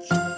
Okay,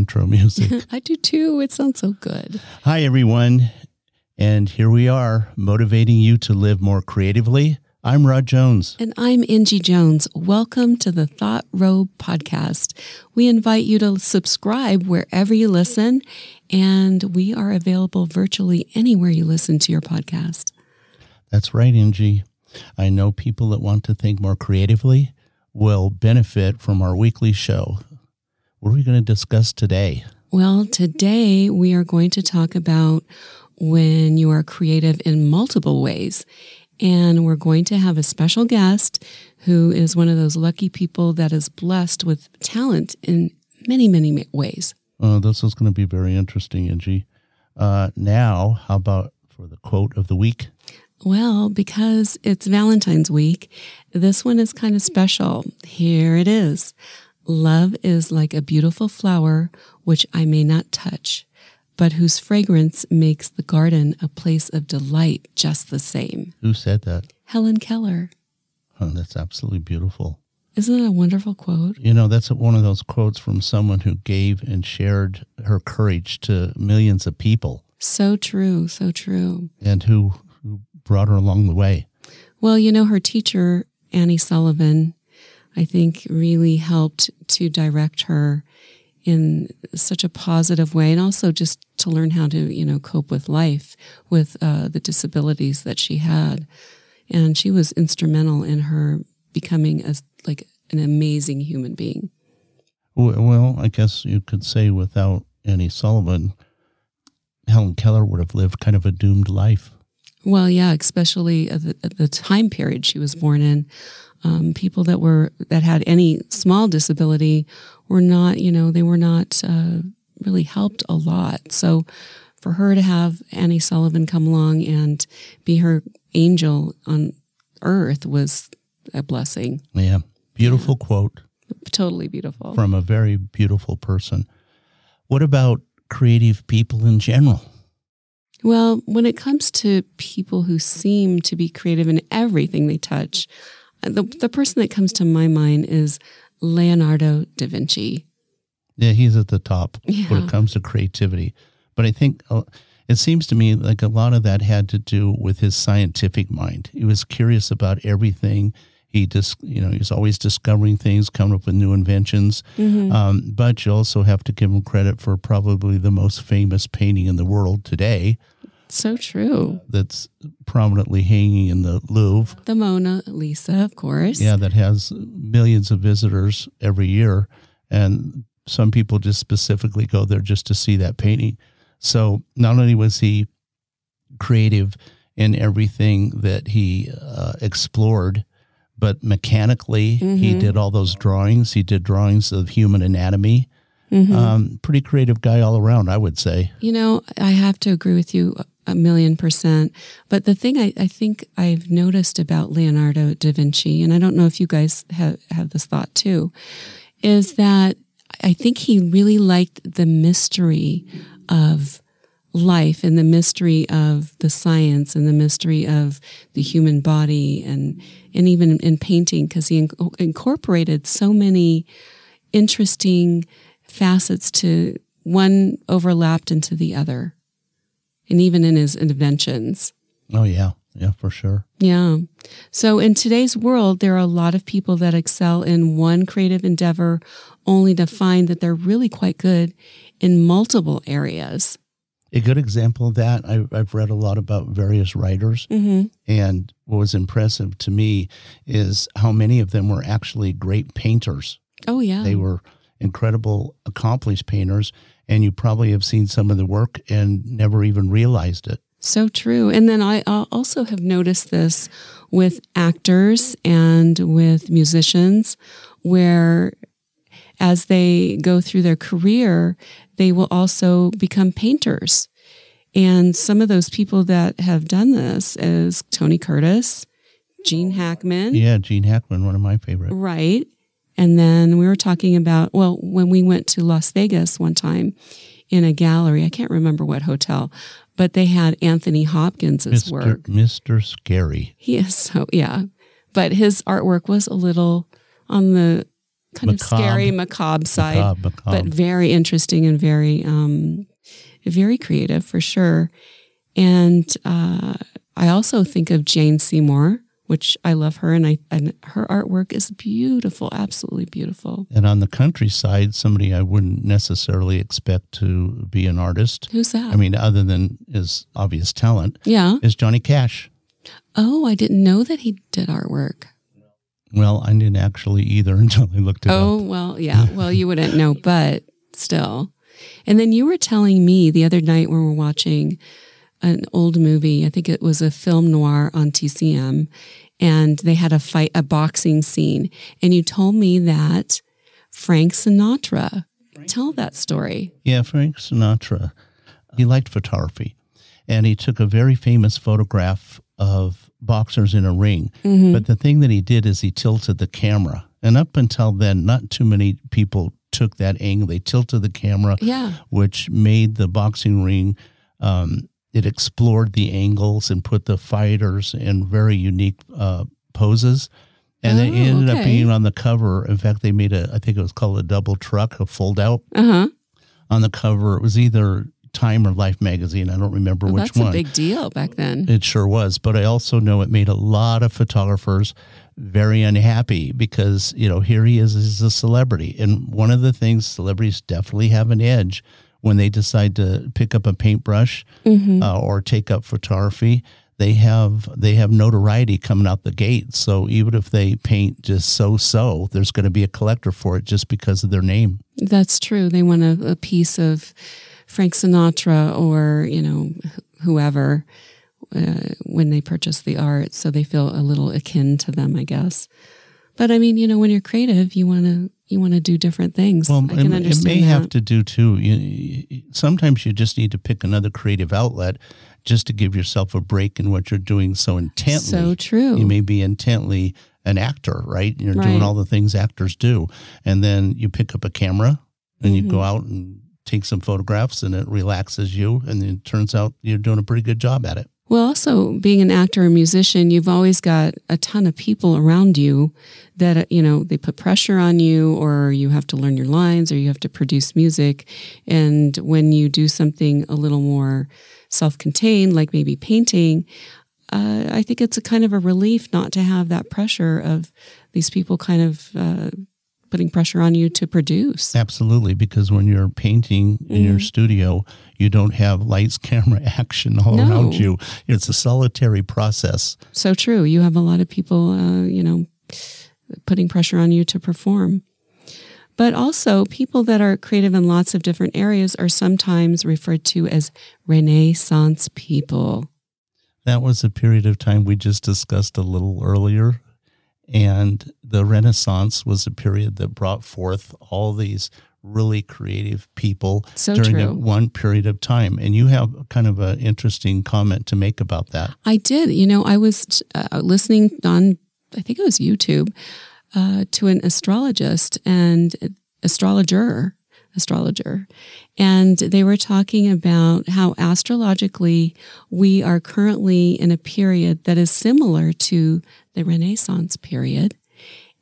intro music. I do too. It sounds so good. Hi, everyone. And here we are, motivating you to live more creatively. I'm Rod Jones. And I'm Angie Jones. Welcome to the Thought Robe podcast. We invite you to subscribe wherever you listen, and we are available virtually anywhere you listen to your podcast. That's right, Angie. I know people that want to think more creatively will benefit from our weekly show. What are we going to discuss today? Well, today we are going to talk about when you are creative in multiple ways. And we're going to have a special guest who is one of those lucky people that is blessed with talent in many, many ways. Oh, this is going to be very interesting, Angie. Uh, now, how about for the quote of the week? Well, because it's Valentine's week, this one is kind of special. Here it is. Love is like a beautiful flower which I may not touch, but whose fragrance makes the garden a place of delight just the same. Who said that? Helen Keller. Oh, that's absolutely beautiful. Isn't it a wonderful quote? You know, that's one of those quotes from someone who gave and shared her courage to millions of people. So true, so true. And who, who brought her along the way. Well, you know, her teacher, Annie Sullivan, I think really helped to direct her in such a positive way and also just to learn how to, you know, cope with life with uh, the disabilities that she had. And she was instrumental in her becoming a, like an amazing human being. Well, I guess you could say without Annie Sullivan, Helen Keller would have lived kind of a doomed life. Well, yeah, especially at the, at the time period she was born in um, people that were that had any small disability were not, you know, they were not uh, really helped a lot. So for her to have Annie Sullivan come along and be her angel on earth was a blessing. Yeah, beautiful yeah. quote. Totally beautiful from a very beautiful person. What about creative people in general? Well, when it comes to people who seem to be creative in everything they touch, the, the person that comes to my mind is Leonardo da Vinci. Yeah, he's at the top yeah. when it comes to creativity. But I think uh, it seems to me like a lot of that had to do with his scientific mind. He was curious about everything. He just, you know, he's always discovering things, coming up with new inventions. Mm-hmm. Um, but you also have to give him credit for probably the most famous painting in the world today, so true. That's prominently hanging in the Louvre. The Mona Lisa, of course. Yeah, that has millions of visitors every year. And some people just specifically go there just to see that painting. So not only was he creative in everything that he uh, explored, but mechanically, mm-hmm. he did all those drawings. He did drawings of human anatomy. Mm-hmm. Um, pretty creative guy all around, I would say. You know, I have to agree with you a million percent. But the thing I, I, think I've noticed about Leonardo da Vinci, and I don't know if you guys have, have this thought too, is that I think he really liked the mystery of life and the mystery of the science and the mystery of the human body and and even in painting because he in- incorporated so many interesting facets to one overlapped into the other and even in his inventions. Oh yeah, Yeah, for sure. Yeah. So in today's world, there are a lot of people that excel in one creative endeavor only to find that they're really quite good in multiple areas. A good example of that, I, I've read a lot about various writers, Mm-hmm. and what was impressive to me is how many of them were actually great painters. Oh, yeah. They were incredible, accomplished painters, and you probably have seen some of the work and never even realized it. So true. And then I also have noticed this with actors and with musicians, where as they go through their career, they will also become painters. And some of those people that have done this is Tony Curtis, Gene Hackman. Yeah, Gene Hackman, one of my favorite. Right. And then we were talking about, well, when we went to Las Vegas one time in a gallery, I can't remember what hotel, but they had Anthony Hopkins' Mr. work. Mr. Scary. He is so, yeah. But his artwork was a little on the kind of scary, macabre side, Macabre, macabre. but very interesting and very, um, very creative for sure. And uh, I also think of Jane Seymour, which I love her, and I and her artwork is beautiful, absolutely beautiful. And on the countryside, somebody I wouldn't necessarily expect to be an artist. Who's that? I mean, other than his obvious talent, yeah. is Johnny Cash. Oh, I didn't know that he did artwork. Well, I didn't actually either until I looked it Oh, up. well, yeah. Well, you wouldn't know, but still. And then you were telling me the other night when we were watching an old movie, I think it was a film noir on TCM, and they had a fight, a boxing scene. And you told me that Frank Sinatra. Tell that story. Yeah, Frank Sinatra. He liked photography, and he took a very famous photograph of boxers in a ring. Mm-hmm. But the thing that he did is he tilted the camera. And up until then, not too many people took that angle. They tilted the camera, Yeah. which made the boxing ring. Um, it explored the angles and put the fighters in very unique uh, poses. And Oh, it ended up being on the cover. In fact, they made a, I think it was called a double truck, a fold out Uh huh. on the cover. It was either Time or Life magazine. I don't remember Well, which that's one. a big deal back then. It sure was. But I also know it made a lot of photographers very unhappy because, you know, here he is as a celebrity. And one of the things celebrities definitely have an edge when they decide to pick up a paintbrush Mm-hmm. uh, or take up photography. They have they have notoriety coming out the gate. So even if they paint just so so, there's going to be a collector for it just because of their name. That's true. They want a, a piece of Frank Sinatra or, you know, whoever uh, when they purchase the art. So they feel a little akin to them, I guess. But I mean, you know, when you're creative, you want to you want to do different things. Well, I it, can it understand may that. have to do too. You, you- sometimes you just need to pick another creative outlet just to give yourself a break in what you're doing so intently. so true. You may be intently an actor, right? You're Right. doing all the things actors do, and then you pick up a camera and you Mm-hmm. go out and take some photographs, and it relaxes you, and it turns out you're doing a pretty good job at it. Well, also being an actor or musician, you've always got a ton of people around you that, uh, you know, they put pressure on you or you have to learn your lines or you have to produce music. And when you do something a little more self contained, like maybe painting, uh, I think it's a kind of a relief not to have that pressure of these people kind of uh, putting pressure on you to produce. Absolutely, because when you're painting in your Mhm. studio, you don't have lights, camera, action all No. around you. It's a solitary process. So true. You have a lot of people, uh, you know, putting pressure on you to perform. But also, people that are creative in lots of different areas are sometimes referred to as Renaissance people. That was a period of time we just discussed a little earlier. And the Renaissance was a period that brought forth all these really creative people So during true. one period of time. And you have kind of an interesting comment to make about that. I did. You know, I was uh, listening on, I think it was YouTube, uh, to an astrologist and astrologer, astrologer, and they were talking about how astrologically we are currently in a period that is similar to the Renaissance period.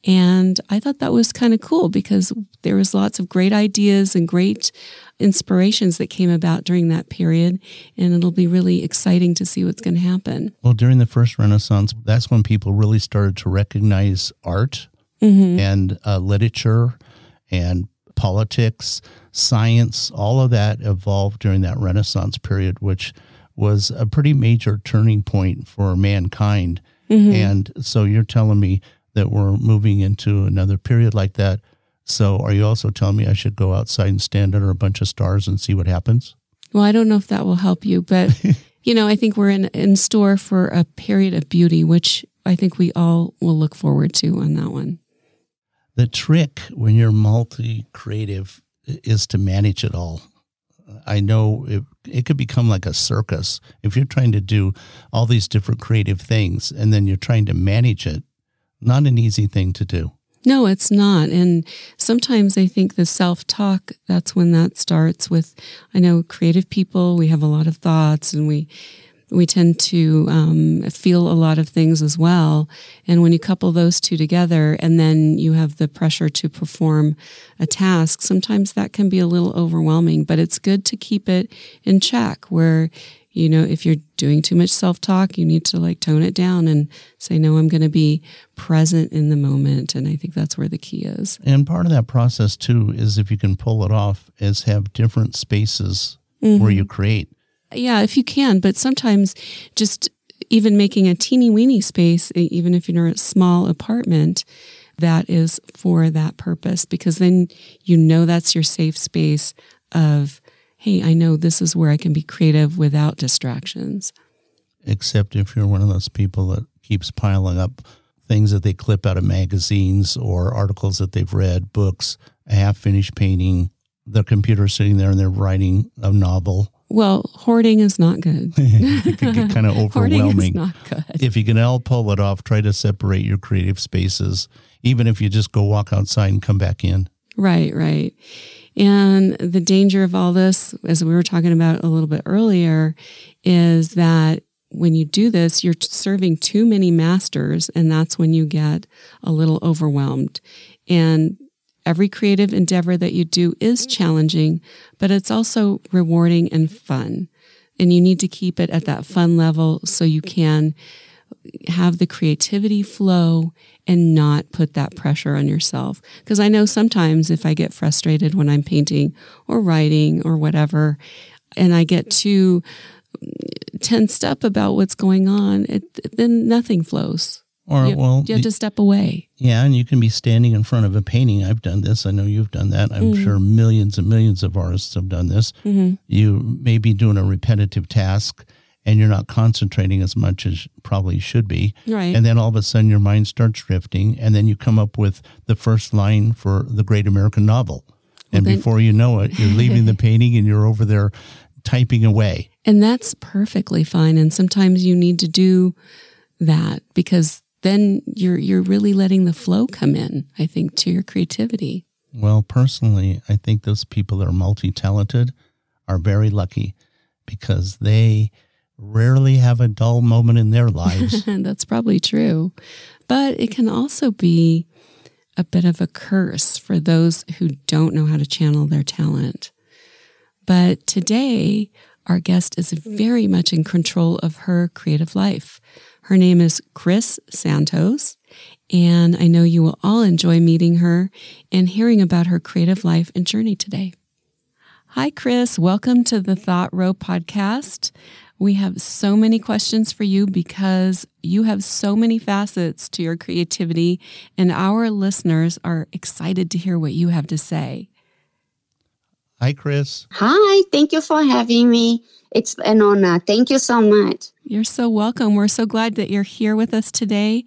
And I thought that was kind of cool because there was lots of great ideas and great inspirations that came about during that period. And it'll be really exciting to see what's going to happen. Well, during the first Renaissance, that's when people really started to recognize art mm-hmm. and uh, literature and politics, science, all of that evolved during that Renaissance period, which was a pretty major turning point for mankind. Mm-hmm. And so you're telling me that we're moving into another period like that. So are you also telling me I should go outside and stand under a bunch of stars and see what happens? Well, I don't know if that will help you, but you know, I think we're in in store for a period of beauty, which I think we all will look forward to on that one. The trick when you're multi creative is to manage it all. I know it, it could become like a circus if you're trying to do all these different creative things and then you're trying to manage it. Not an easy thing to do. No, it's not. And sometimes I think the self talk, that's when that starts with, I know creative people, we have a lot of thoughts and we, we tend to um, feel a lot of things as well. And when you couple those two together and then you have the pressure to perform a task, sometimes that can be a little overwhelming, but it's good to keep it in check where, you know, if you're doing too much self talk, you need to like tone it down and say, no, I'm going to be present in the moment. And I think that's where the key is. And part of that process too is if you can pull it off, is have different spaces mm-hmm. where you create yeah, if you can, but sometimes just even making a teeny weeny space, even if you're in a small apartment, that is for that purpose because then you know that's your safe space of, hey, I know this is where I can be creative without distractions. Except if you're one of those people that keeps piling up things that they clip out of magazines or articles that they've read, books, a half finished painting, their computer sitting there and they're writing a novel well, hoarding is not good. it could get kind of overwhelming. Hoarding is not good. If you can all pull it off, try to separate your creative spaces, even if you just go walk outside and come back in. Right, right. And the danger of all this, as we were talking about a little bit earlier, is that when you do this, you're serving too many masters, and that's when you get a little overwhelmed. And Every creative endeavor that you do is mm. challenging, but it's also rewarding and fun. And you need to keep it at that fun level so you can have the creativity flow and not put that pressure on yourself. Because I know sometimes if I get frustrated when I'm painting or writing or whatever, and I get mm. too tensed up about what's going on, it, then nothing flows. Or you, well, you have to step away. Yeah, and you can be standing in front of a painting. I've done this. I know you've done that. I'm mm-hmm. sure millions and millions of artists have done this. Mm-hmm. You may be doing a repetitive task and you're not concentrating as much as probably should be. Right. And then all of a sudden your mind starts drifting and then you come up with the first line for the great American novel. and then, before you know it, you're leaving the painting and you're over there typing away. And that's perfectly fine. And sometimes you need to do that because then you're you're really letting the flow come in, I think, to your creativity. Well, personally, I think those people that are multi-talented are very lucky because they rarely have a dull moment in their lives. That's probably true. But it can also be a bit of a curse for those who don't know how to channel their talent. But today, our guest is very much in control of her creative life. Her name is Chris Santos, and I know you will all enjoy meeting her and hearing about her creative life and journey today. Hi, Chris. Welcome to the Thought Row podcast. We have so many questions for you because you have so many facets to your creativity, and our listeners are excited to hear what you have to say. Hi, Chris. Hi. Thank you for having me. It's an honor. Thank you so much. You're so welcome. We're so glad that you're here with us today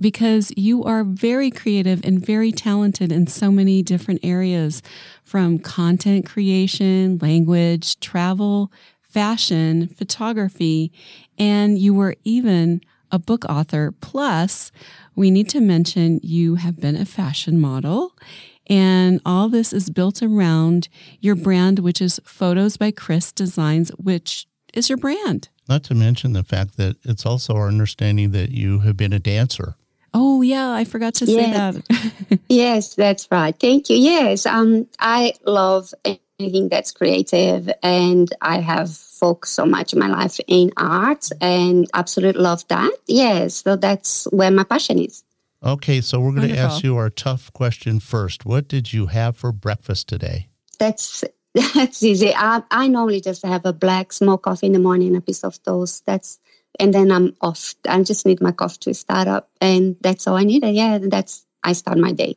because you are very creative and very talented in so many different areas from content creation, language, travel, fashion, photography, and you were even a book author. Plus, we need to mention you have been a fashion model. And all this is built around your brand, which is Photos by Chris Designs, which is your brand. Not to mention the fact that it's also our understanding that you have been a dancer. Oh yeah, I forgot to say Yes. that. Yes, that's right. Thank you. Yes, um, I love anything that's creative, and I have focused so much in my life in art, and absolutely love that. Yes, so that's where my passion is. Okay, so we're going to ask you our tough question first. What did you have for breakfast today? That's that's easy. I, I normally just have a black small coffee in the morning a piece of toast. That's and then I'm off. I just need my coffee to start up, and that's all I need. And yeah, that's I start my day.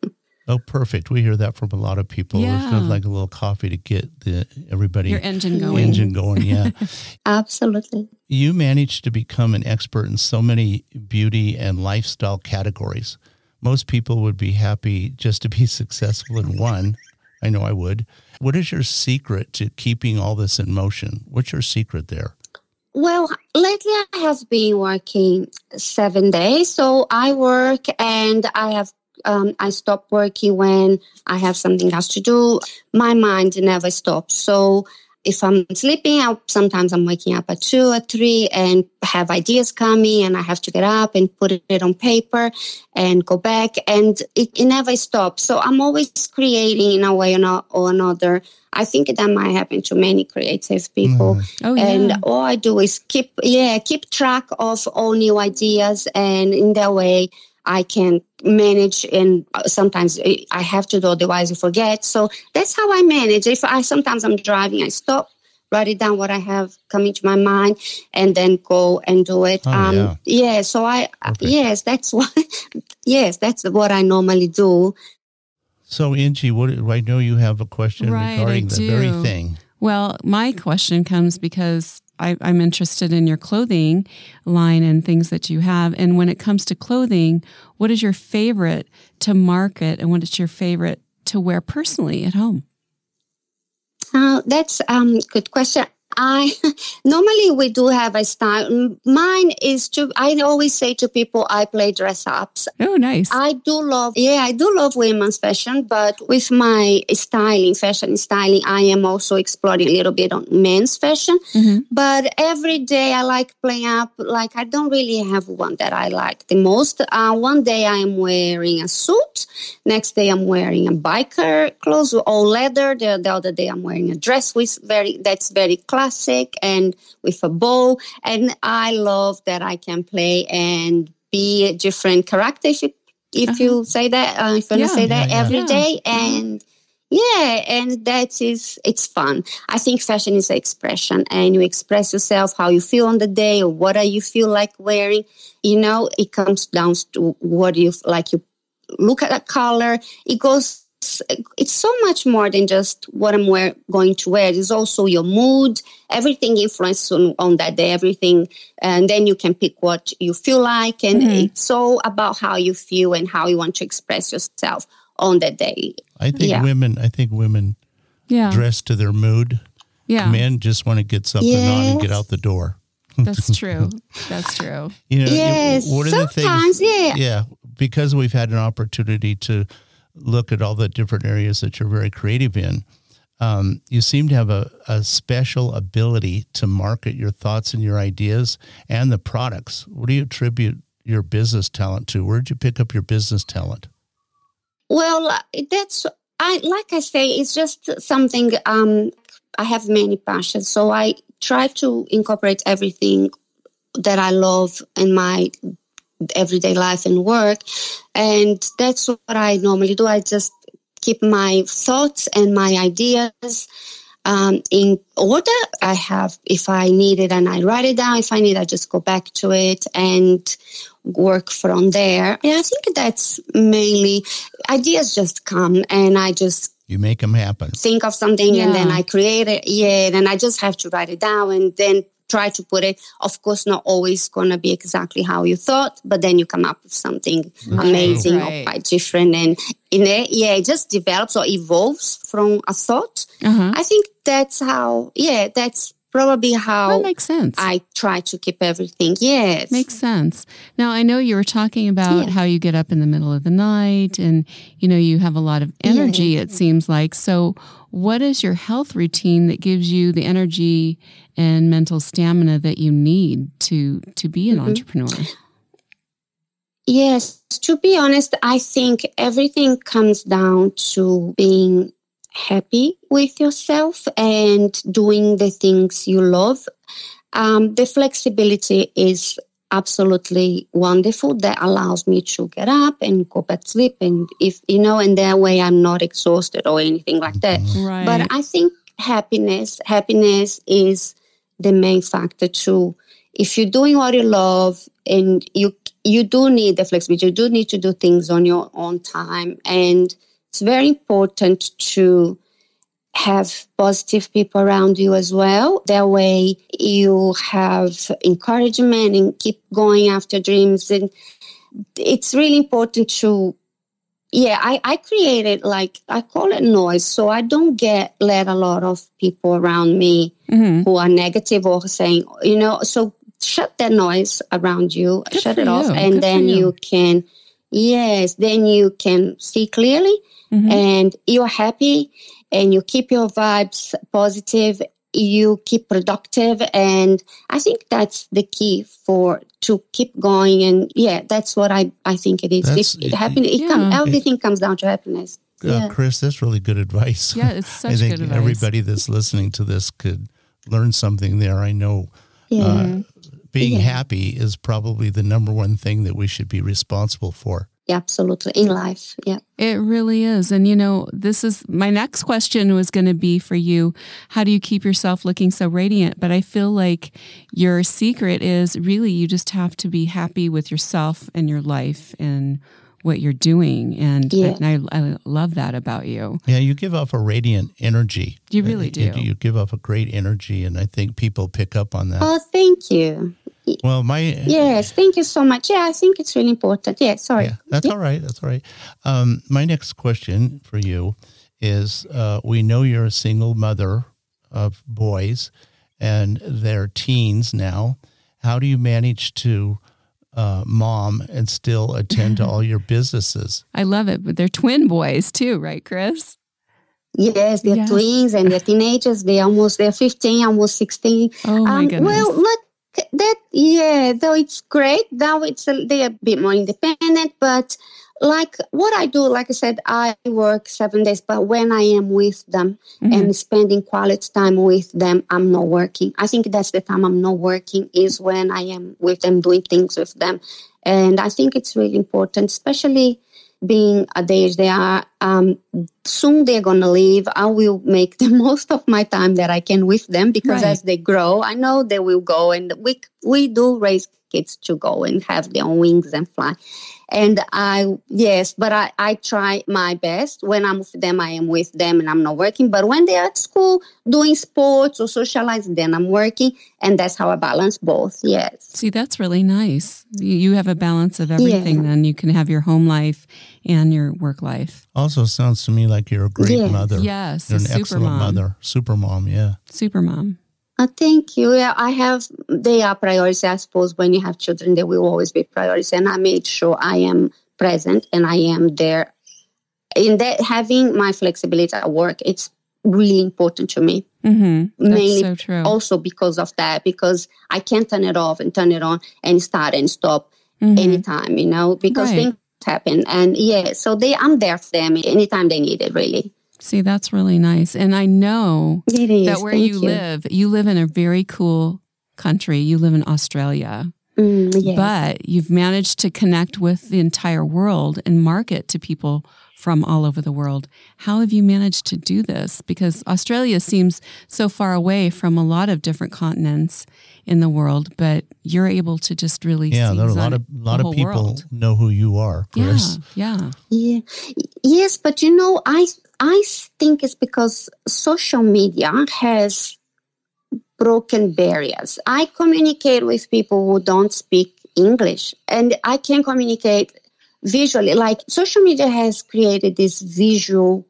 Oh, perfect. We hear that from a lot of people. Yeah. It's kind of like a little coffee to get the everybody Your engine going. engine going. Yeah. Absolutely. you managed to become an expert in so many beauty and lifestyle categories. Most people would be happy just to be successful in one. I know I would. What is your secret to keeping all this in motion? What's your secret there? Well, lately I have been working seven days. So I work and I have um, I stop working when I have something else to do. My mind never stops. So if I'm sleeping, I, sometimes I'm waking up at two or three and have ideas coming, and I have to get up and put it on paper and go back, and it, it never stops. So I'm always creating in a way or, not, or another. I think that might happen to many creative people Mhm. Oh yeah. and all I do is keep yeah keep track of all new ideas and in that way I can manage and uh, sometimes uh, I have to do otherwise I forget so that's how I manage if I sometimes I'm driving I stop write it down what I have coming to my mind and then go and do it Oh, um, yeah. yeah. so I uh, Perfect. yes that's what yes that's what I normally do So, Angie, what I know you have a question Right, I regarding the very thing. Well, my question comes because I, I'm interested in your clothing line and things that you have. And when it comes to clothing, what is your favorite to market and what is your favorite to wear personally at home? Uh, that's um good question. I normally we do have a style. Mine is to. I always say to people, I play dress ups. Oh, nice. I do love, yeah, I do love women's fashion, but with my styling, fashion styling, I am also exploring a little bit on men's fashion. Mhm. But every day I like playing up. Like I don't really have one that I like the most. Uh, one day I am wearing a suit. Next day I'm wearing a biker clothes, all leather. The, the other day I'm wearing a dress with very that's very classic and with a bow. And I love that I can play and be a different character. If you, if you say that, uh, if you Uh-huh. Yeah. say that Yeah, yeah. every Yeah. day, and yeah, and that is it's fun. I think fashion is expression, and you express yourself how you feel on the day, or what are you feel like wearing. You know, it comes down to what you like. You look at a color. It goes. It's so much more than just what I'm wear, going to wear. It's also your mood. Everything influences on, on that day. Everything, and then you can pick what you feel like, and Mhm. it's all about how you feel and how you want to express yourself on that day. I think Yeah. women. I think women yeah. dress to their mood. Yeah. Men just want to get something on and get out the door. That's true. That's true. You know, Yes, one of the sometimes, things, yeah. yeah, because we've had an opportunity to look at all the different areas that you're very creative in. Um, you seem to have a, a special ability to market your thoughts and your ideas and the products. What do you attribute your business talent to? Where did you pick up your business talent? Well, uh, that's I like I say, it's just something. Um, I have many passions, so I try to incorporate everything that I love in my everyday life and work, and that's what I normally do. I just keep my thoughts and my ideas um, in order. I have, if I need it, and I write it down. If I need, I just go back to it and work from there. And I think that's mainly ideas just come, and I just You make them happen. think of something, and then I create it. Yeah, and I just have to write it down, and then try to put it. Of course, not always gonna be exactly how you thought, but then you come up with something Right. amazing Right. or quite different, and in it, yeah, it just develops or evolves from a thought. Uh-huh. I think that's how. Yeah, that's probably how That how makes sense. I try to keep everything. Yes. Makes sense. Now, I know you were talking about Yeah. how you get up in the middle of the night and, you know, you have a lot of energy, it seems like. So, what is your health routine that gives you the energy and mental stamina that you need to to be an Mhm. entrepreneur? Yes, to be honest, I think everything comes down to being happy with yourself and doing the things you love. Um, the flexibility is absolutely wonderful. That allows me to get up and go back to sleep. And if you know and that way i'm not exhausted or anything like that. Right. but i think happiness happiness is the main factor too. If you're doing what you love and you you do need the flexibility you do need to do things on your own time. And it's very important to have positive people around you as well. That way you have encouragement and keep going after dreams. And it's really important to, yeah, I, I created like, I call it noise. So I don't get, let a lot of people around me Mhm. who are negative or saying, you know, so shut that noise around you, Good shut it off, you. and Good then you. you can, yes, then you can see clearly Mhm. and you're happy and you keep your vibes positive you keep productive and i think that's the key for to keep going and yeah that's what i i think it is That's- it, it, happiness it Yeah. come, everything comes down to happiness Uh, yeah. Chris, that's really good advice. Yeah, it's such I think good advice. everybody that's listening to this could learn something there. I know yeah uh, being Yeah. happy is probably the number one thing that we should be responsible for. Yeah absolutely in life yeah It really is. And you know, this is my next question was going to be for you. How do you keep yourself looking so radiant? But I feel like your secret is really you just have to be happy with yourself and your life and what you're doing. And, Yeah. and I, I love that about you. Yeah, you give off a radiant energy. You really Uh, You, do. you give off a great energy, and I think people pick up on that. oh thank you well, my yes thank you so much yeah i think it's really important yeah sorry Yeah, that's all right. That's all right. Um, my next question for you is: uh, We know you're a single mother of boys, and they're teens now. How do you manage to uh, mom and still attend to all your businesses? I love it. But they're twin boys too, right, Chris? yes they're Yes. twins and they're teenagers they're almost they're 15 almost 16 Oh my um, goodness. Well, look, that yeah, though it's great. Now it's a, they're a bit more independent, but like what I do, like I said, I work seven days, but when I am with them Mhm. and spending quality time with them, I'm not working. I think that's the time I'm not working is when I am with them, doing things with them, and I think it's really important, especially being at the age they are. Um, soon they're gonna leave. I will make the most of my time that I can with them because Right. as they grow, I know they will go, and we we do raise kids to go and have their own wings and fly. And I yes, but I I try my best when I'm with them. I am with them and I'm not working. But when they're at school doing sports or socializing, then I'm working, and that's how I balance both. Yes. See, that's really nice. You, you have a balance of everything. Then you can have your home life and your work life. Also, sounds to me like you're a great Yeah. mother. Yes, You're a an super excellent mom. mother, super mom. Yeah. Super mom. Uh, thank you. Yeah, I have. They are priorities. I suppose when you have children, they will always be priorities, and I made sure I am present and I am there. In that, having my flexibility at work, it's really important to me. Mm-hmm. That's Mainly so true. Also because of that, because I can't turn it off and turn it on and start and stop Mhm. anytime. You know, because Right. things happen, and yeah, so they I'm there for them anytime they need it. Really, See, that's really nice. And I know that where Thank you, live, you live in a very cool country. You live in Australia, Mm, yes. but you've managed to connect with the entire world and market to people from all over the world. How have you managed to do this? Because Australia seems so far away from a lot of different continents in the world, but you're able to just really Yeah. There are a lot of the lot of people world. know who you are, Chris. Yeah, yeah. Yeah. Yes, but you know, I I think it's because social media has broken barriers. I communicate with people who don't speak English, and I can communicate visually. Like social media has created this visual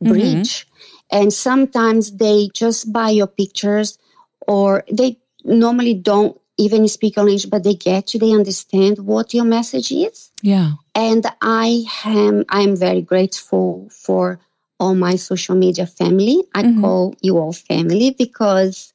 bridge, and sometimes they just buy your pictures, or they normally don't even speak English, but they get you. They understand what your message is Yeah. and I am I am very grateful for all my social media family. I Mhm. call you all family because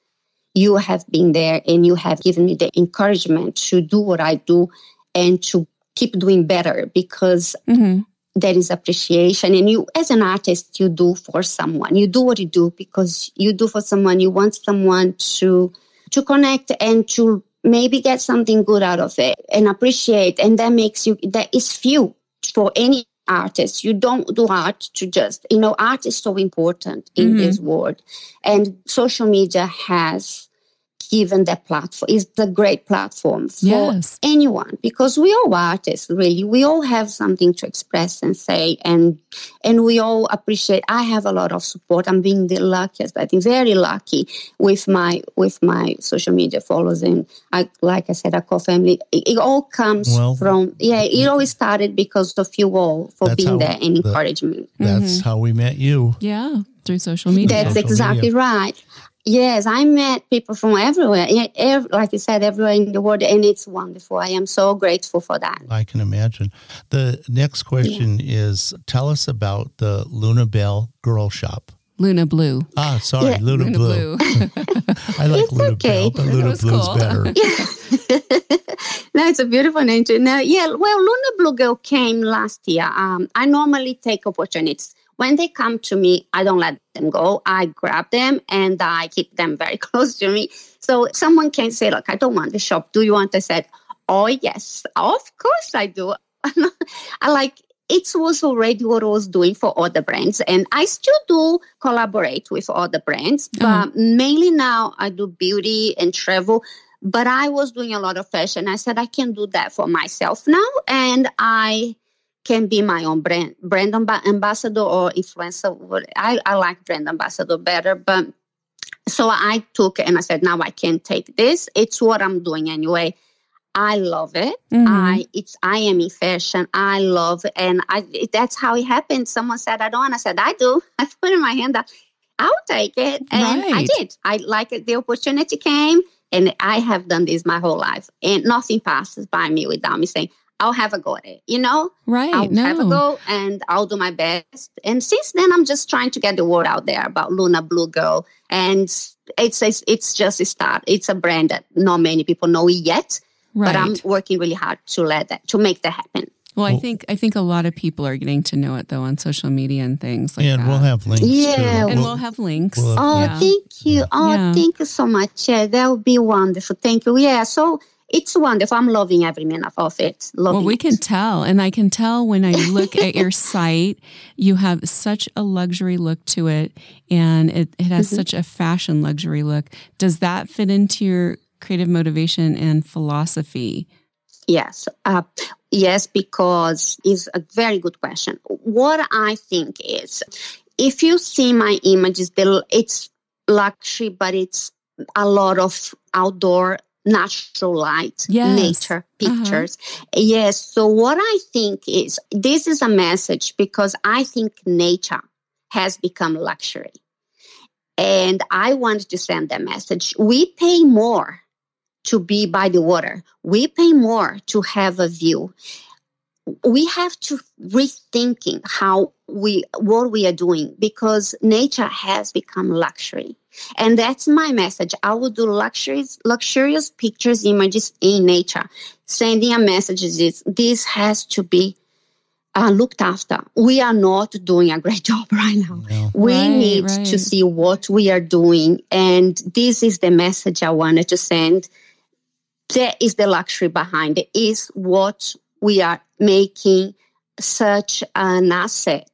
you have been there and you have given me the encouragement to do what I do and to keep doing better because hmm there is appreciation. And you as an artist you do for someone. You do what you do because you do for someone. You want someone to to connect and to maybe get something good out of it and appreciate. And that makes you that is few for any artist. You don't do art to just you know art is so important in Mhm. this world. And social media has given that platform is the great platform for Yes. anyone because we all artists really we all have something to express and say and and we all appreciate i have a lot of support i'm being the luckiest i think very lucky with my with my social media followers and i like i said our core family it, it all comes Well, from yeah it always started because of you all for That's being there and the- encouraging me That's mm-hmm. how we met you. Yeah. Through social media. that's social exactly media. right Yes, I met people from everywhere, yeah, like you said, everywhere in the world, and it's wonderful. I am so grateful for that. I can imagine. The next question is tell us about the Luna Bell Girl Shop. Luna Blue. Ah, sorry, Yeah, Luna, Luna Blue. Blue. I like It's Luna okay. Bell, but That Luna was Blue's cool. better. no, it's a beautiful name too. Now, yeah, well, Luna Blue Girl came last year. Um, I normally take opportunities. When they come to me, I don't let them go. I grab them and I keep them very close to me. So someone can say, look, I don't want the shop. Do you want? I said, oh, yes, of course I do. I like, it was already what I was doing for other brands. And I still do collaborate with other brands, but Uh-huh. mainly now I do beauty and travel but I was doing a lot of fashion. I said I can do that for myself now, and I can be my own brand brand amba- ambassador or influencer. I, I like brand ambassador better, but so I took it and I said, now I can take this. It's what I'm doing anyway. I love it. Mhm. I it's I am in fashion. I love it, and I it- that's how it happened. Someone said I don't. I said I do. I put in my hand up. I'll take it, and I did. I like it. The opportunity came, and I have done this my whole life, and nothing passes by me without me saying I'll have a go at it. You know, Right. I'll have a go, and I'll do my best. And since then, I'm just trying to get the word out there about Luna Blue Girl, and it's it's, it's just a start. It's a brand that not many people know yet Right. but I'm working really hard to let that to make that happen. well, I think I think a lot of people are getting to know it though on social media and things like and that. we'll have links Yeah. too. and We'll- we'll have links. we'll- Oh, yeah. thank you. Oh, Yeah. thank you so much. Yeah, that would be wonderful. Thank you. Yeah, so it's wonderful. I'm loving every minute of it. Loving Well, we it. can tell, and I can tell when I look at your site, you have such a luxury look to it, and it, it has Mhm. such a fashion luxury look. Does that fit into your creative motivation and philosophy? Yes. Uh, yes, because it's a very good question. What I think is, if you see my images, it's luxury, but it's a lot of outdoor natural light, Yes. nature Uh-huh. pictures. Yes. So what I think is, this is a message because I think nature has become luxury. And I wanted to send that message. We pay more to be by the water. We pay more to have a view. We have to rethinking how we what we are doing because nature has become luxury. And that's my message. I will do luxurious luxurious pictures, images in nature. Sending a message is this has to be uh, looked after. We are not doing a great job right now No. we Right, need right. to see what we are doing and this is the message i wanted to send there is the luxury behind it is what we are making such an asset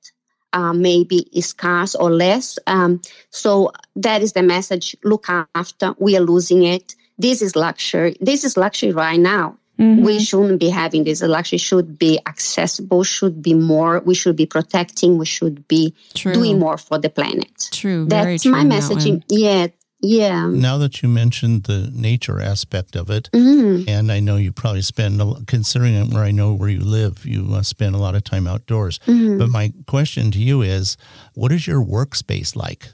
uh, maybe scarce or less um, so that is the message look after we are losing it. This is luxury this is luxury right now. Mhm. we shouldn't be having this. Luxury should be accessible should be more we should be protecting we should be true, doing more for the planet. True, that's true. my on that messaging. Yeah yeah Now that you mentioned the nature aspect of it, Mhm. and I know you probably spend, considering where I know where you live, you uh, spend a lot of time outdoors. Mhm. But my question to you is, what is your workspace like?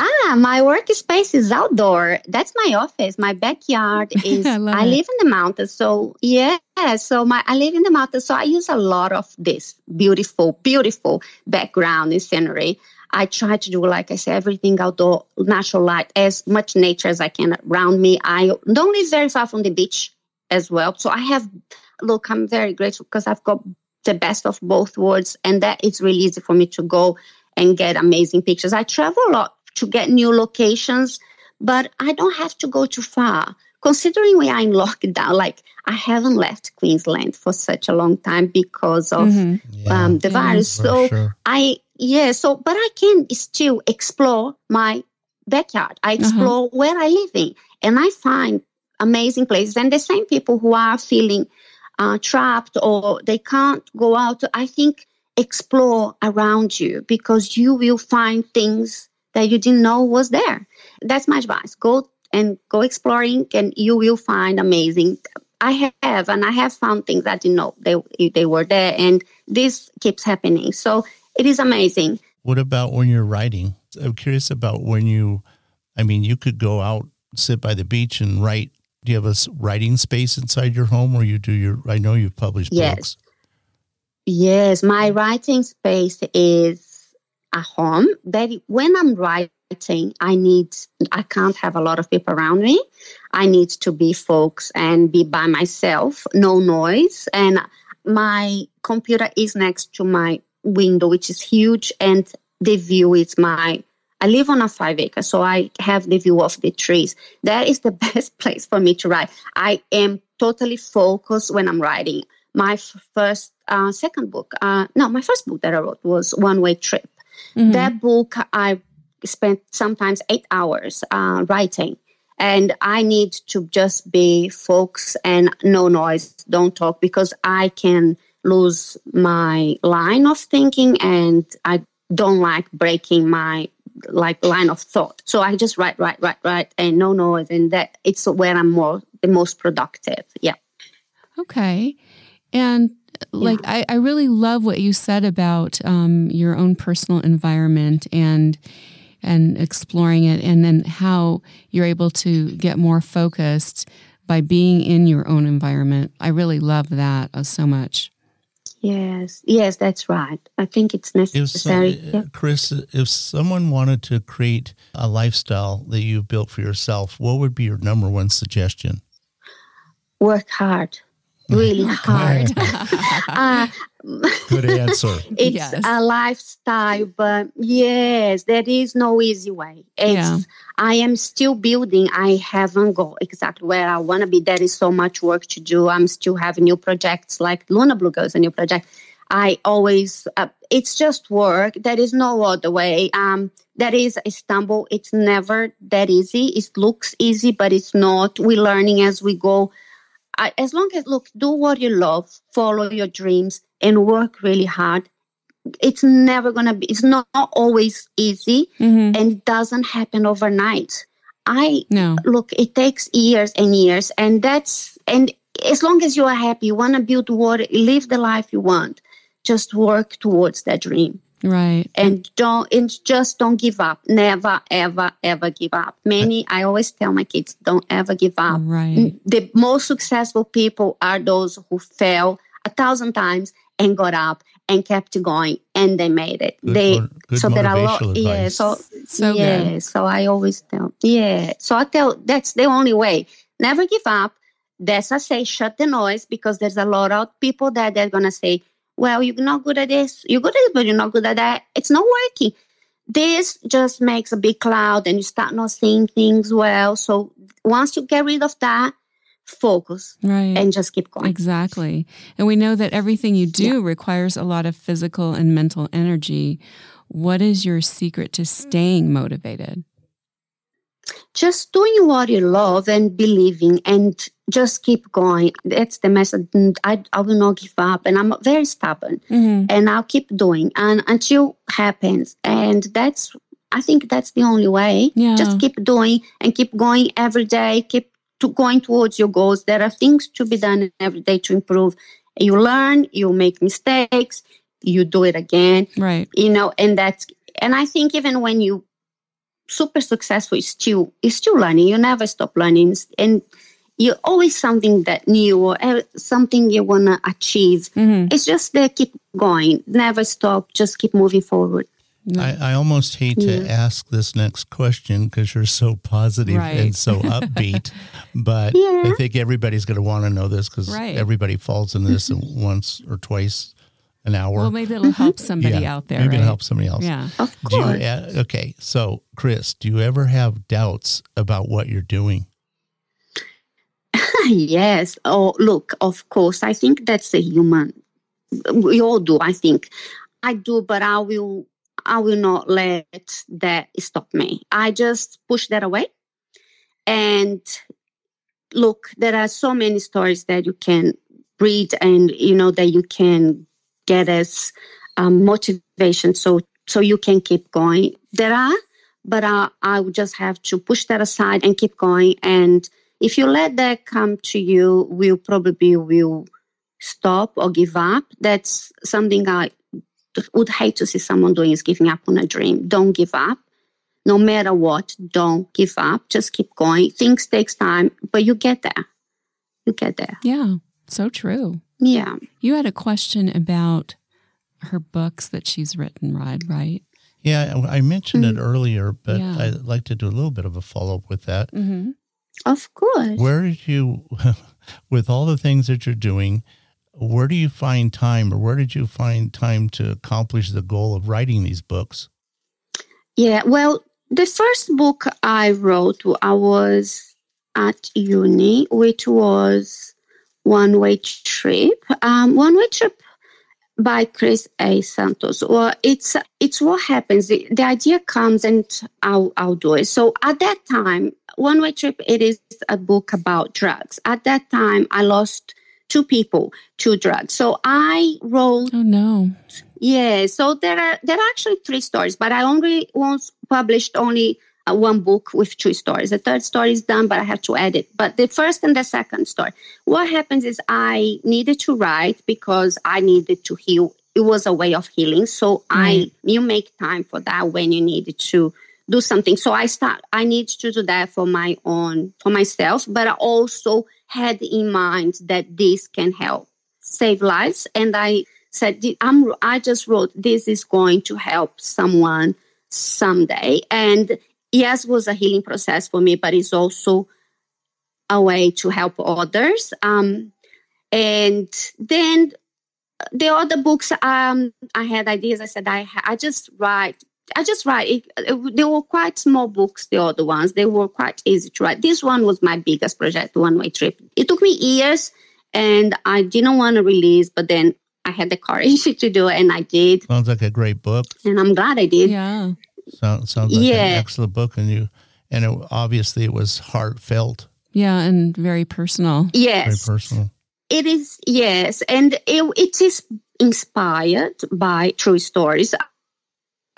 ah my workspace is outdoor that's my office my backyard is I i live in the mountains so yeah so my i live in the mountains so i use a lot of this beautiful beautiful background and scenery I try to do, like I say, everything outdoor, natural light, as much nature as I can around me. I don't live very far from the beach as well. So I have look, I'm very grateful because I've got the best of both worlds, and that it's really easy for me to go and get amazing pictures. I travel a lot to get new locations, but I don't have to go too far. Considering we are in lockdown, like I haven't left Queensland for such a long time because of Mhm. Yeah, um, the Yeah. virus. So sure. I yeah, so but I can still explore my backyard. I explore where I live in, and I find amazing places. And the same people who are feeling uh, trapped or they can't go out, I think explore around you because you will find things that you didn't know was there. That's my advice. Go and go exploring, and you will find amazing. I have, and I have found things I didn't know they they were there, and this keeps happening. So it is amazing. What about when you're writing? I'm curious about when you, I mean, you could go out, sit by the beach and write. Do you have a writing space inside your home where you do your, I know you've published Yes. books. Yes, my writing space is a home. That when I'm writing, I need I can't have a lot of people around me. I need to be folks and be by myself, no noise. And my computer is next to my window, which is huge, and the view is my. I live on a five acre, so I have the view of the trees. That is the best place for me to write. I am totally focused when I'm writing. My first, uh, second book, uh, no, my first book that I wrote was One Way Trip. Mhm. That book, I spent sometimes eight hours uh, writing. And I need to just be focused and no noise, don't talk, because I can lose my line of thinking and I don't like breaking my like line of thought. So I just write, write, write, write, and no noise, and that it's where I'm more the most productive. Yeah. Okay. And like, I, I really love what you said about um, your own personal environment and and exploring it, and then how you're able to get more focused by being in your own environment. I really love that uh, so much. Yes. Yes, that's right. I think it's If, so- necessary. yeah. Chris, if someone wanted to create a lifestyle that you've built for yourself, what would be your number one suggestion? Work hard. Really hard. uh, Good answer. it's Yes. a lifestyle, but yes, there is no easy way. It's, Yeah. I am still building. I haven't got exactly where I want to be. There is so much work to do. I'm still having new projects like Luna Blue Girls, a new project. I always, uh, it's just work. There is no other way. Um, there is a stumble. It's never that easy. It looks easy, but it's not. We're learning as we go. I, as long as look, do what you love, follow your dreams, and work really hard. It's never gonna be. It's not always easy, hmm and it doesn't happen overnight. I No. look. It takes years and years, and that's and as long as you are happy, you want to build what, live the life you want. Just work towards that dream, Right. and don't and just don't give up. Never, ever, ever give up. Many, I always tell my kids, don't ever give up Right. the most successful people are those who fail a thousand times and got up and kept going and they made it. Good, they good so there are a lot motivational yeah, so So yeah, good. so I always tell yeah. So I tell that's the only way. Never give up. That's I say shut the noise because there's a lot of people that they're gonna say, Well, you're not good at this, you're good at it, but you're not good at that. It's not working. This just makes a big cloud and you start not seeing things well. So once you get rid of that, focus Right. and just keep going. Exactly. And we know that everything you do requires a lot of physical and mental energy. What is your secret to staying motivated? Just doing what you love and believing and just keep going. That's the message. I, I will not give up. And I'm very stubborn Mm-hmm. and I'll keep doing and until happens. And that's, I think that's the only way. Yeah. Just keep doing and keep going every day. Keep to going towards your goals. There are things to be done every day to improve. You learn, you make mistakes, you do it again. Right. you know and that's and i think even when you super successful you still you still learning. You never stop learning. And you always something that new or something you want to achieve. Hmm it's just there keep going. Never stop. Just keep moving forward I, I almost hate to Yeah. ask this next question because you're so positive Right. and so upbeat, but Yeah. I think everybody's going to want to know this because Right. everybody falls into this once or twice an hour. well, maybe it'll help somebody Yeah, out there. Maybe right? it'll help somebody else. Yeah. Of Do you, course. uh, okay, so Chris, do you ever have doubts about what you're doing? yes. Oh, look, of course. I think that's a human. We all do, I think. I do, but I will I will not let that stop me. I just push that away. And look, there are so many stories that you can read and you know that you can get as um, motivation so so you can keep going. There are, but I, I would just have to push that aside and keep going. And if you let that come to you, will probably will stop or give up. That's something I would hate to see someone doing is giving up on a dream. Don't give up. No matter what, don't give up. Just keep going. Things takes time, but you get there. You get there. Yeah. So true. Yeah. You had a question about her books that she's written, Rod, right? Yeah, I I mentioned it Mm. earlier, but Yeah. I'd like to do a little bit of a follow up with that. Mm-hmm. Of course. Where did you, with all the things that you're doing, where do you find time or where did you find time to accomplish the goal of writing these books? Yeah, well, the first book I wrote, I was at uni, which was One Way Trip. Um, One Way Trip by Chris A. Santos. Well, it's it's what happens. The, the idea comes and I'll I'll do it. So at that time, One Way Trip it is a book about drugs. At that time, I lost two people two drugs. So I wrote Oh, no. yeah, so there are there are actually three stories, but I only once published only uh, one book with two stories. The third story is done, but I have to edit. But the first and the second story, what happens is I needed to write because I needed to heal. It was a way of healing. So I you make time for that when you needed to do something. So I start I need to do that for my own for myself, but I also had in mind that this can help save lives. And I said I'm I just wrote this is going to help someone someday. And yes was a healing process for me but it's also a way to help others. Um and then the other books um I had ideas. I said I I just write I just write it, it- they were quite small books the other ones they were quite easy to write this one was my biggest project one way trip it took me years and I didn't want to release but then I had the courage to do it and I did Sounds like a great book. and I'm glad I did Yeah. Sounds, sounds like Yeah. an excellent book, and you, and it, obviously it was heartfelt, Yeah. And very personal. Yes. Very personal. It is, yes. And it, it is inspired by true stories.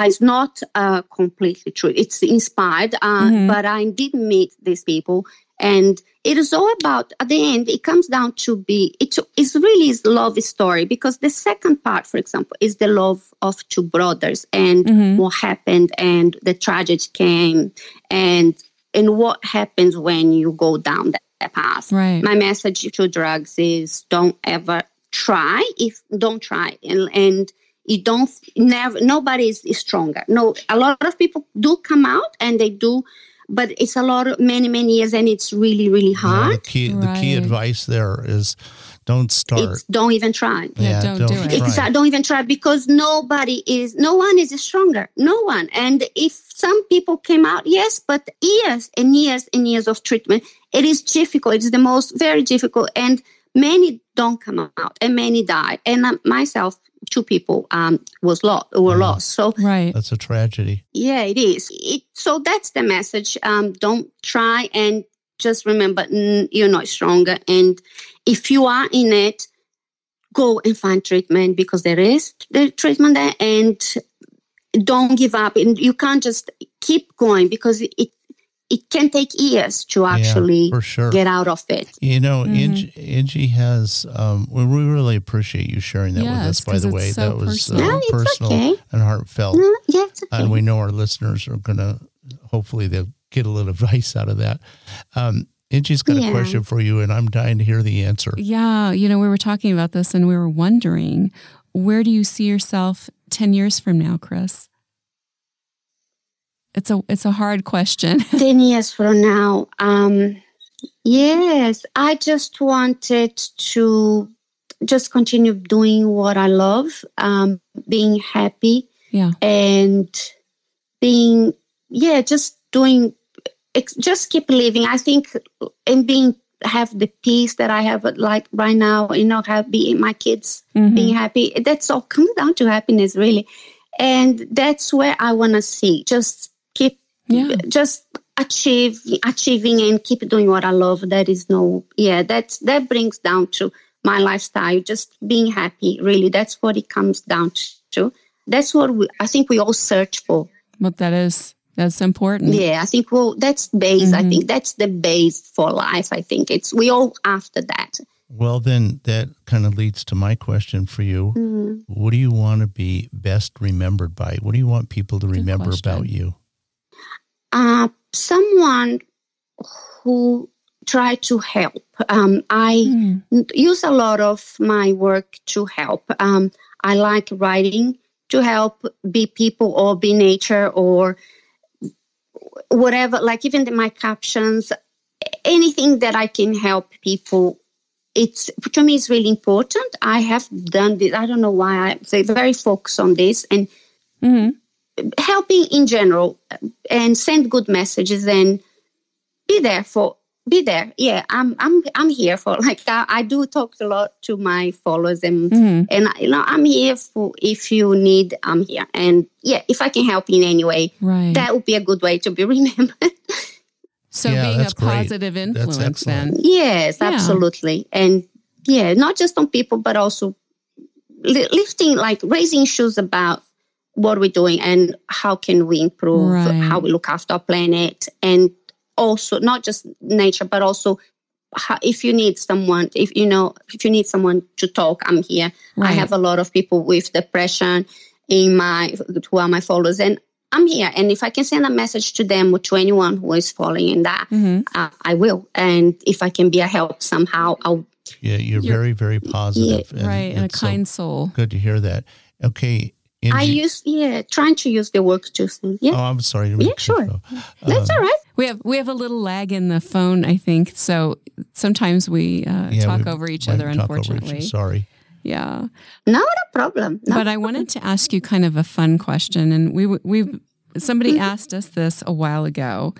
It's not uh, completely true. It's inspired, uh, Mhm. but I did meet these people. And it is all about, at the end, it comes down to be, it is really is love story because the second part, for example, is the love of two brothers and Mhm. what happened and the tragedy came and and what happens when you go down that path Right. my message to drugs is don't ever try if don't try and and you don't never nobody is, is stronger. No a lot of people do come out and they do but it's a lot of many many years and it's really really You know, hard. the key, the key advice there is, don't start. it's don't even try. Yeah, don't do it. it's try. don't even try because nobody is no one is stronger. No one. And if some people came out yes but years and years and years of treatment it is difficult. It's the most very difficult. And many don't come out and many die and um, myself two people um was lost were Yeah. lost so Right. That's a tragedy. yeah it is it, so that's the message um don't try and just remember you're not stronger and if you are in it go and find treatment because there is the treatment there and don't give up and you can't just keep going because it it can take years to Yeah, actually for sure. get out of it You know, Mhm. Angie, Angie has. Um, well, we really appreciate you sharing that with us. By the way, so that was personal. uh, no personal okay and heartfelt, no, yeah, it's okay. and we know our listeners are going to. Hopefully, they'll get a little advice out of that. Um, Angie's got a question for you, and I'm dying to hear the answer. Yeah. You know, we were talking about this and we were wondering where do you see yourself 10 years from now, Chris? It's a it's a hard question. 10 years from now. Um, yes, I just wanted to just continue doing what I love, um, being happy yeah. and being, yeah, just doing, just keep living. I think and being, have the peace that I have like right now, you know, have be my kids Mhm. being happy. That's all comes down to happiness, really. And that's where I want to see. Just keep Yeah. just achieve achieving and keep doing what I love. That is no yeah, that's that brings down to my lifestyle, just being happy, really. That's what it comes down to. That's what we, I think we all search for. But that is that's important. Yeah, I think well that's base. I Mhm. think that's the base for life. I think it's we all after that. Well, then that kind of leads to my question for you. Mhm. What do you want to be best remembered by? What do you want people to Good remember question. about you? Uh, someone who tried to help. Um, I Mm. use a lot of my work to help. Um, I like writing to help be people or be nature or whatever, like even the, my captions, anything that I can help people. It's to me, it's really important. I have done this. I don't know why I'm very focused on this and Mhm. Helping in general and send good messages and be there for be there yeah i'm i'm i'm here for like i, I do talk a lot to my followers and Mhm. and you know i'm here for if you need i'm here and yeah if i can help in any way Right. that would be a good way to be remembered so Yeah, being a that's great. positive That's influence then. yes Yeah. absolutely and yeah not just on people but also li- lifting like raising issues about what we're doing and how can we improve Right. how we look after our planet and also not just nature but also how, if you need someone if you know if you need someone to talk i'm here i have a lot of people with depression in my who are my followers and i'm here and if i can send a message to them or to anyone who is falling in that Mhm. uh, i will and if i can be a help somehow i'll Yeah, you're, You're- very, very positive. right. And a it's so kind soul. good to hear that. Okay. Angie, i use yeah trying to use the work to sing yeah Oh, I'm sorry. to Yeah, sure. go. that's Um, all right We have we have a little lag in the phone, I think. So sometimes we uh, yeah, talk we over each other. talk over each- Unfortunately, Sorry. yeah. not a problem no But I wanted to ask you kind of a fun question, and we we somebody Mm-hmm. asked us this a while ago,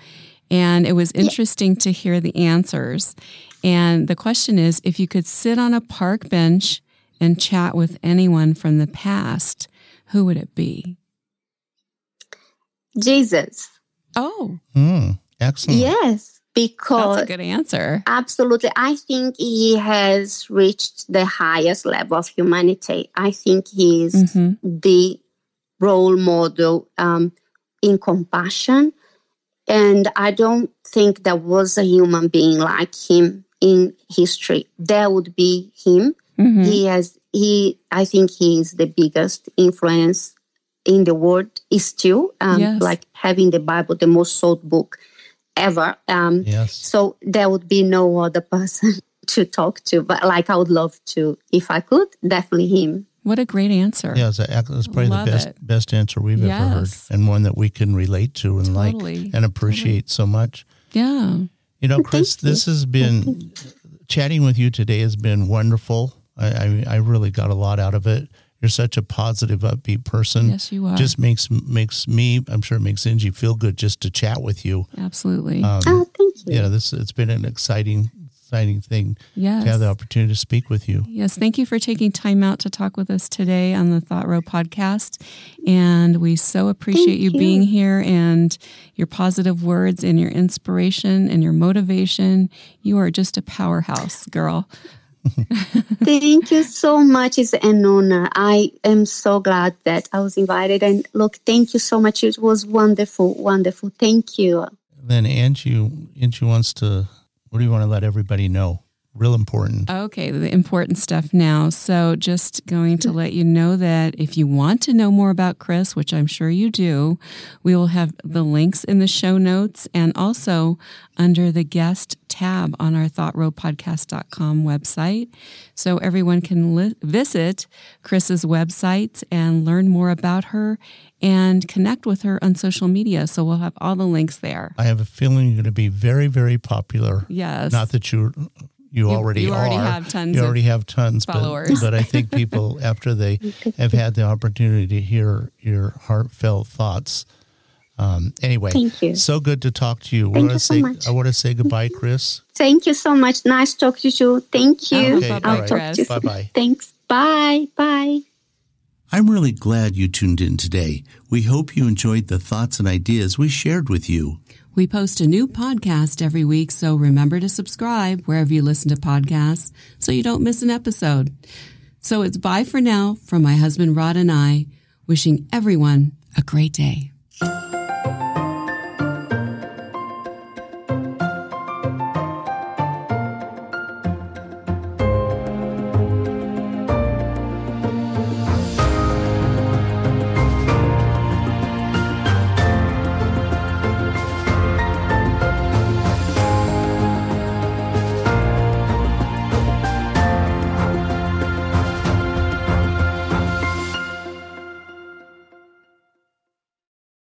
and it was interesting to hear the answers. And the question is, if you could sit on a park bench and chat with anyone from the past, who would it be? jesus Oh, Hmm. excellent. yes because that's a good answer. Absolutely. I think he has reached the highest level of humanity. I think he is hmm the role model um, in compassion. And I don't think there was a human being like him in history. There would be him. Hmm He has, he, I think he is the biggest influence in the world is still um, Yes. like having the Bible, the most sold book ever. Um, Yes. so there would be no other person to talk to, but like I would love to, if I could, definitely him. What a great answer. Yeah, that's that's probably Love the best it. best answer we've ever heard, and one that we can relate to and like and appreciate so much. Yeah. You know, Thank Chris, you. this has been chatting with you today has been wonderful. I, I I really got a lot out of it. You're such a positive, upbeat person. Yes, you are. Just makes makes me, I'm sure, it makes Angie feel good just to chat with you. Absolutely. Um, Oh, thank you. yeah, this it's been an exciting, exciting thing yes. to have the opportunity to speak with you. Yes, thank you for taking time out to talk with us today on the Thought Road podcast. And we so appreciate Thank you, you. being here and your positive words and your inspiration and your motivation. You are just a powerhouse, girl. Thank you so much. It's an honor. I am so glad that I was invited. And look, thank you so much. It was wonderful, wonderful. Thank you. Then Angie, Angie wants to. What do you want to let everybody know? real important. Okay, the important stuff now. So, just going to let you know that if you want to know more about Chris, which I'm sure you do, we will have the links in the show notes and also under the guest tab on our thoughtroadpodcast.com website. So, everyone can li- visit Chris's website and learn more about her and connect with her on social media. So, we'll have all the links there. I have a feeling you're going to be very, very popular. Yes. Not that you you, already you already are. have tons You of already have tons, followers. But, but I think people after they have had the opportunity to hear your heartfelt thoughts. Um, anyway, Thank you. So good to talk to you. I Thank want you to so say much. I want to say goodbye, Chris. Thank you so much. Nice talk to you. Thank you. Okay, I'll bye-bye, talk to Chris. you. Bye bye. Thanks. Bye. Bye. I'm really glad you tuned in today. We hope you enjoyed the thoughts and ideas we shared with you. We post a new podcast every week, so remember to subscribe wherever you listen to podcasts so you don't miss an episode. So it's bye for now from my husband Rod and I, wishing everyone a great day.